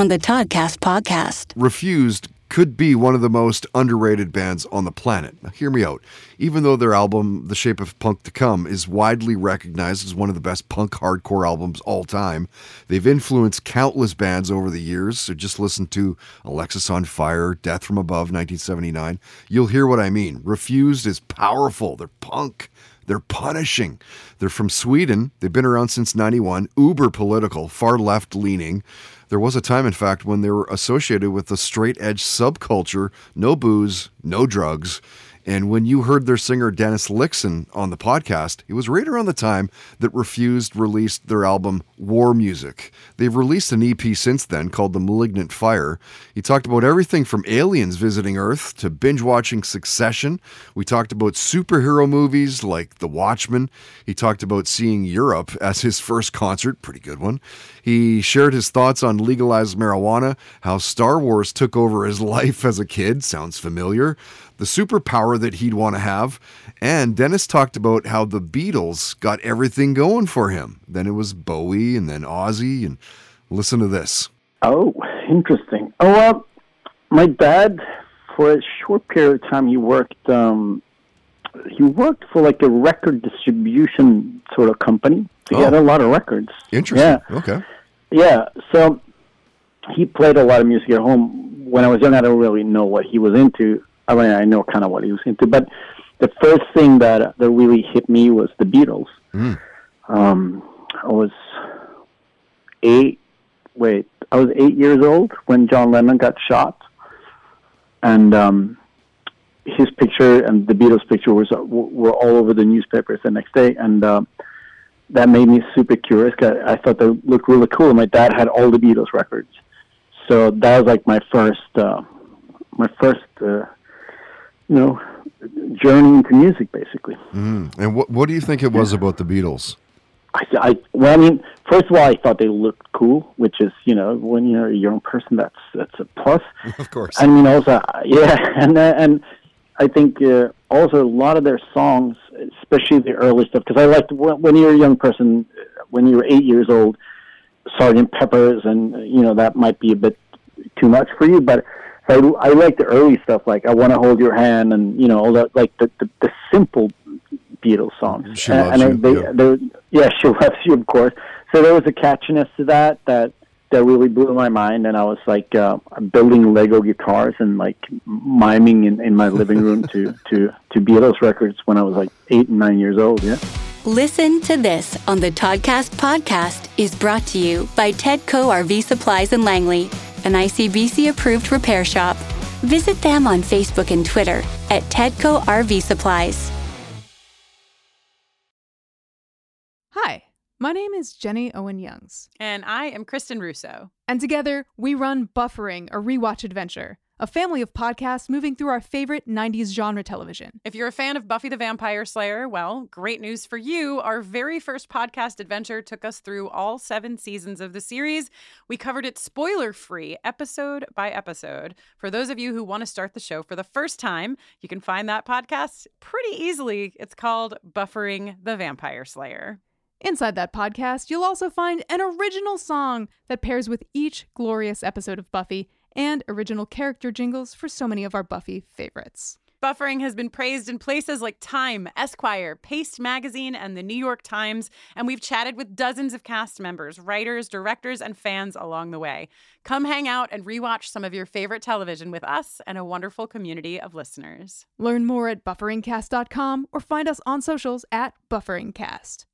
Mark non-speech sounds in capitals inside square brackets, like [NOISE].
on the Toddcast podcast. Refused could be one of the most underrated bands on the planet. Now, hear me out. Even though their album, The Shape of Punk to Come, is widely recognized as one of the best punk hardcore albums all time, they've influenced countless bands over the years. So just listen to Alexisonfire, Death from Above, 1979. You'll hear what I mean. Refused is powerful. They're punk. They're punishing. They're from Sweden. They've been around since 91, uber political, far left leaning. There was a time, in fact, when they were associated with the straight edge subculture no booze, no drugs. And when you heard their singer Dennis Lyxzén on the podcast, it was right around the time that Refused released their album War Music. They've released an EP since then called The Malignant Fire. He talked about everything from aliens visiting Earth to binge watching Succession. We talked about superhero movies like The Watchmen. He talked about seeing Europe as his first concert, pretty good one. He shared his thoughts on legalized marijuana, how Star Wars took over his [LAUGHS] life as a kid, sounds familiar, the superpower that he'd want to have, and Dennis talked about how the Beatles got everything going for him. Then it was Bowie and then Ozzy, and listen to this. Oh, interesting. Oh, well, my dad, for a short period of time, he worked. Um, he worked for like a record distribution sort of company. So he Oh. had a lot of records. Interesting. Yeah. Okay. Yeah, so he played a lot of music at home. When I was young, I don't really know what he was into. I mean, I know kind of what he was into, but the first thing that that really hit me was the Beatles. Mm. Um, I was eight. Wait, I was eight years old when John Lennon got shot, and um, his picture and the Beatles picture was were all over the newspapers the next day, and. Um, that made me super curious. 'cause I thought they looked really cool. And my dad had all the Beatles records, so that was like my first, uh, my first, uh, you know, journey into music, basically. Mm. And what what do you think it was about the Beatles? I, I, well, I mean, first of all, I thought they looked cool, which is, you know, when you're a young person, that's that's a plus. [LAUGHS] Of course. I mean, also, [LAUGHS] yeah, and uh, and I think uh, also a lot of their songs, especially the early stuff, because I liked when, you're a young person, uh, when you're eight years old, Sergeant Pepper's, and uh, you know that might be a bit too much for you, but I, I like the early stuff, like I want to hold your hand, and you know all that, like the the, the simple Beatles songs. She and, Loves and You, They, yeah. they, yeah, [LAUGHS] she loves you, of course. So there was a catchiness to that that that really blew my mind, and I was like uh, building Lego guitars and like miming in, in my living room to [LAUGHS] to to Beatles records when I was like eight and nine years old. Yeah. Listen to this on the Toddcast podcast is brought to you by Tedco RV Supplies in Langley, an ICBC approved repair shop. Visit them on Facebook and Twitter at Tedco RV Supplies. Hi, my name is Jenny Owen Youngs, And I am Kristin Russo. and together we run Buffering, a rewatch adventure, a family of podcasts moving through our favorite 90s genre television. If you're a fan of Buffy the Vampire Slayer, well, great news for you. Our very first podcast adventure took us through all seven seasons of the series. We covered it spoiler free, episode by episode. For those of you who want to start the show for the first time, you can find that podcast pretty easily. It's called Buffering the Vampire Slayer. Inside that podcast, you'll also find an original song that pairs with each glorious episode of Buffy and original character jingles for so many of our Buffy favorites. Buffering has been praised in places like Time, Esquire, Paste Magazine, and the New York Times, and we've chatted with dozens of cast members, writers, directors, and fans along the way. Come hang out and rewatch some of your favorite television with us and a wonderful community of listeners. Learn more at bufferingcast.com or find us on socials at bufferingcast.